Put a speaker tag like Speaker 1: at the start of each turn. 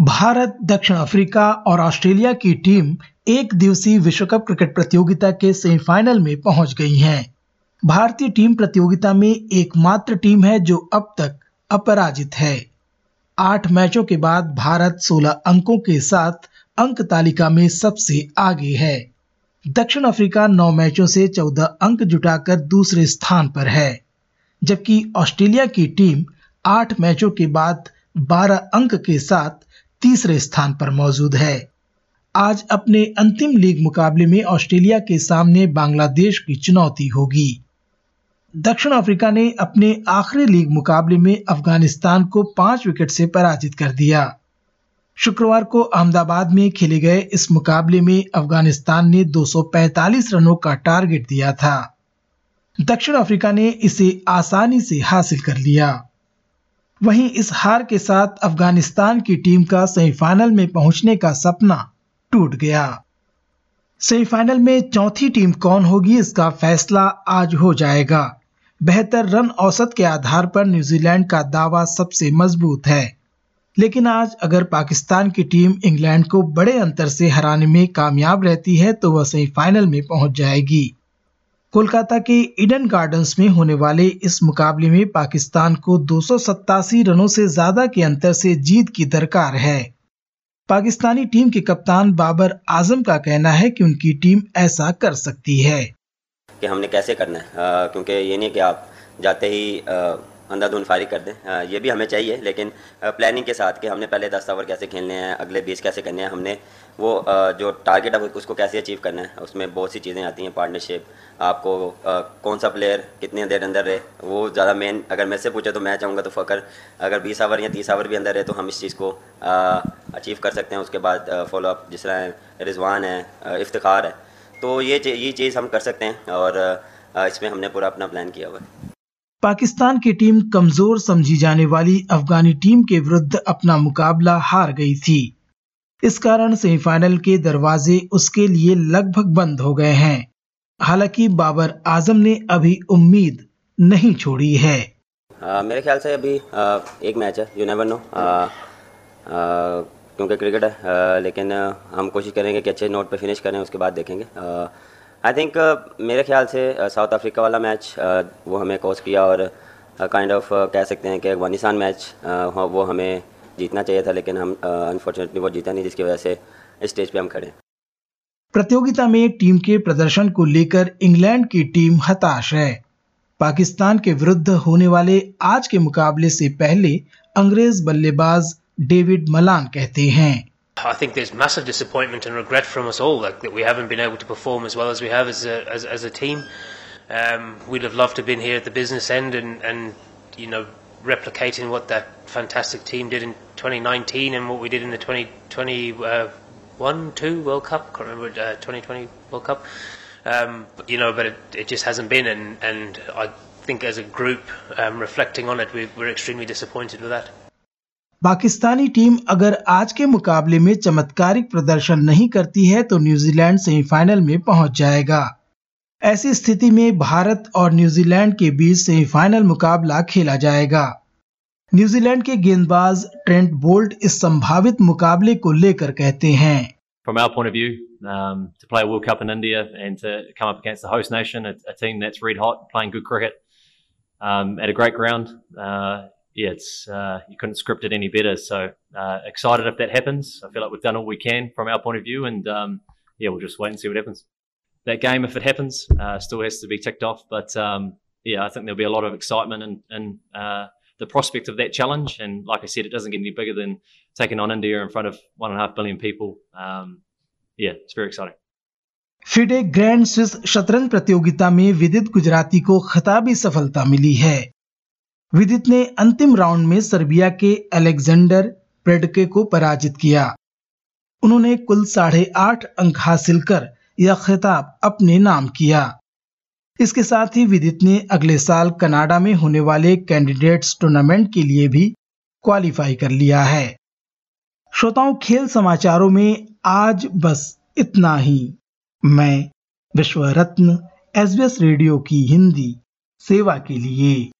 Speaker 1: भारत, दक्षिण अफ्रीका और ऑस्ट्रेलिया की टीम एक दिवसीय विश्व कप क्रिकेट प्रतियोगिता के सेमीफाइनल में पहुँच गई हैं। भारतीय टीम प्रतियोगिता में एकमात्र टीम है जो अब तक अपराजित है आठ मैचों के बाद भारत 16 अंकों के साथ अंक तालिका में सबसे आगे है दक्षिण अफ्रीका नौ मैचों से 14 अंक जुटाकर दूसरे स्थान पर है, जबकि ऑस्ट्रेलिया की टीम आठ मैचों के बाद 12 अंक के साथ तीसरे स्थान पर मौजूद है। आज अपने अंतिम लीग मुकाबले में ऑस्ट्रेलिया के सामने बांग्लादेश की चुनौती होगी। दक्षिण अफ्रीका ने अपने आखिरी लीग मुकाबले में अफ़गानिस्तान को पाँच विकेट से पराजित कर दिया। शुक्रवार को अहमदाबाद में खेले गए इस मुकाबले में अफ़गानिस्तान ने 245 रनों का टारगेट दिया था। दक्षिण अफ्रीका ने इसे आसानी से हासिल कर लिया। वहीं इस हार के साथ अफ़गानिस्तान की टीम का सेमीफाइनल में पहुँचने का सपना टूट गया। सेमीफाइनल में चौथी टीम कौन होगी इसका फैसला आज हो जाएगा। बेहतर रन औसत के आधार पर न्यूजीलैंड का दावा सबसे मज़बूत है। लेकिन आज अगर पाकिस्तान की टीम इंग्लैंड को बड़े अंतर से हराने में कामयाब रहती है तो वह सेमीफाइनल में पहुँच जाएगी। कोलकाता के ईडन गार्डन्स में होने वाले इस मुकाबले में पाकिस्तान को दो सौ सत्तासी रनों से ज़्यादा के अंतर से जीत की दरकार है। पाकिस्तानी टीम के कप्तान बाबर आज़म का कहना है कि उनकी टीम ऐसा कर सकती है।
Speaker 2: कि हमने कैसे करना है? क्योंकि ये नहीं कि आप जाते ही अंधाधुन फायरिंग कर दें। ये भी हमें चाहिए, लेकिन प्लानिंग के साथ कि हमने पहले दस ओवर कैसे खेलने हैं, अगले बीस कैसे करने हैं, हमने वो जो टारगेट है उसको कैसे अचीव करना है, उसमें बहुत सी चीज़ें आती हैं पार्टनरशिप आपको कौन सा प्लेयर कितने देर अंदर रहे, वो ज़्यादा मेन अगर मैं से पूछे तो मैं चाहूँगा तो फ़कर, अगर बीस आवर या तीस आवर भी अंदर रहे तो हम इस चीज़ को अचीव कर सकते हैं, उसके बाद फॉलोअप जिस तरह रिजवान है इफ्तार है। तो ये ये चीज़ हम कर सकते हैं और इसमें हमने पूरा अपना प्लान किया हुआ है।
Speaker 1: पाकिस्तान की टीम कमज़ोर समझी जाने वाली अफगानी टीम के विरुद्ध अपना मुकाबला हार गई थी। इस कारण सेमीफाइनल के दरवाजे उसके लिए लगभग बंद हो गए हैं। हालाँकि बाबर आज़म ने अभी उम्मीद नहीं छोड़ी है।
Speaker 2: आ, मेरे ख्याल से अभी आ, एक मैच है यू नेवर नो क्योंकि क्रिकेट है आ, लेकिन हम कोशिश करेंगे कि अच्छे नोट पे फिनिश करें उसके बाद देखेंगे। आई थिंक uh, मेरे ख्याल से साउथ uh, अफ्रीका वाला मैच uh, वो हमें कोच किया और kind uh, of kind of, uh, कह सकते हैं कि अफ़गानिस्तान मैच uh, वो हमें जीतना चाहिए था लेकिन हम अनफॉर्चुनेटली वो जीता नहीं जिसकी वजह से स्टेज पे हम खड़े
Speaker 1: प्रतियोगिता में टीम के प्रदर्शन को लेकर इंग्लैंड की टीम हताश है। पाकिस्तान के विरुद्ध होने वाले आज के मुकाबले से पहले अंग्रेज़ बल्लेबाज डेविड मलान कहते हैं।
Speaker 3: I think there's massive disappointment and regret from us all like, that we haven't been able to perform as well as we have as a, as, as a team. Um, we'd have loved to have been here at the business end and, and you know replicating what that fantastic team did in 2019 and what we did in the 2021 uh, two World Cup. Can't remember uh, 2020 World Cup. Um, but, you know, but it, it, just hasn't been, and, and I think as a group, um, reflecting on it, we, we're extremely disappointed with that.
Speaker 1: Pakistani team अगर आज के मुकाबले में चमत्कारिक प्रदर्शन नहीं करती है तो न्यूजीलैंड सेमीफाइनल में पहुँच जाएगा ऐसी स्थिति में भारत और न्यूजीलैंड के बीच सेमीफाइनल मुकाबला खेला जाएगा न्यूजीलैंड के गेंदबाज ट्रेंट बोल्ट इस संभावित मुकाबले को लेकर कहते हैं
Speaker 4: From our point of view, um, to play a World Cup in India and to come up against the host nation, a, a team that's red hot, playing good cricket um, at a great ground, uh, it's uh, you couldn't script it any better. So uh, excited if that happens. I feel like we've done all we can from our point of view, and um, yeah, we'll just wait and see what happens. That game, if it happens, uh, still has to be ticked off. But um, yeah, I think there'll be a lot of excitement and and uh, the prospect of that challenge. And like I said, it doesn't get any bigger than taking on India in front of one and a half billion people. Um, yeah, it's very exciting.
Speaker 1: FIDE grand Swiss शतरंज प्रतियोगिता में विदित गुजराती को खिताबी सफलता मिली है विदित ने अंतिम राउंड में सर्बिया के अलेक्जेंडर प्रेडके को पराजित किया। उन्होंने कुल साढ़े आठ अंक हासिल कर यह खिताब अपने नाम किया। इसके साथ ही विदित ने अगले साल कनाडा में होने वाले कैंडिडेट्स टूर्नामेंट के लिए भी क्वालिफाई कर लिया है। श्रोताओं, खेल समाचारों में आज बस इतना ही। मैं विश्व रत्न एस रेडियो की हिंदी सेवा के लिए।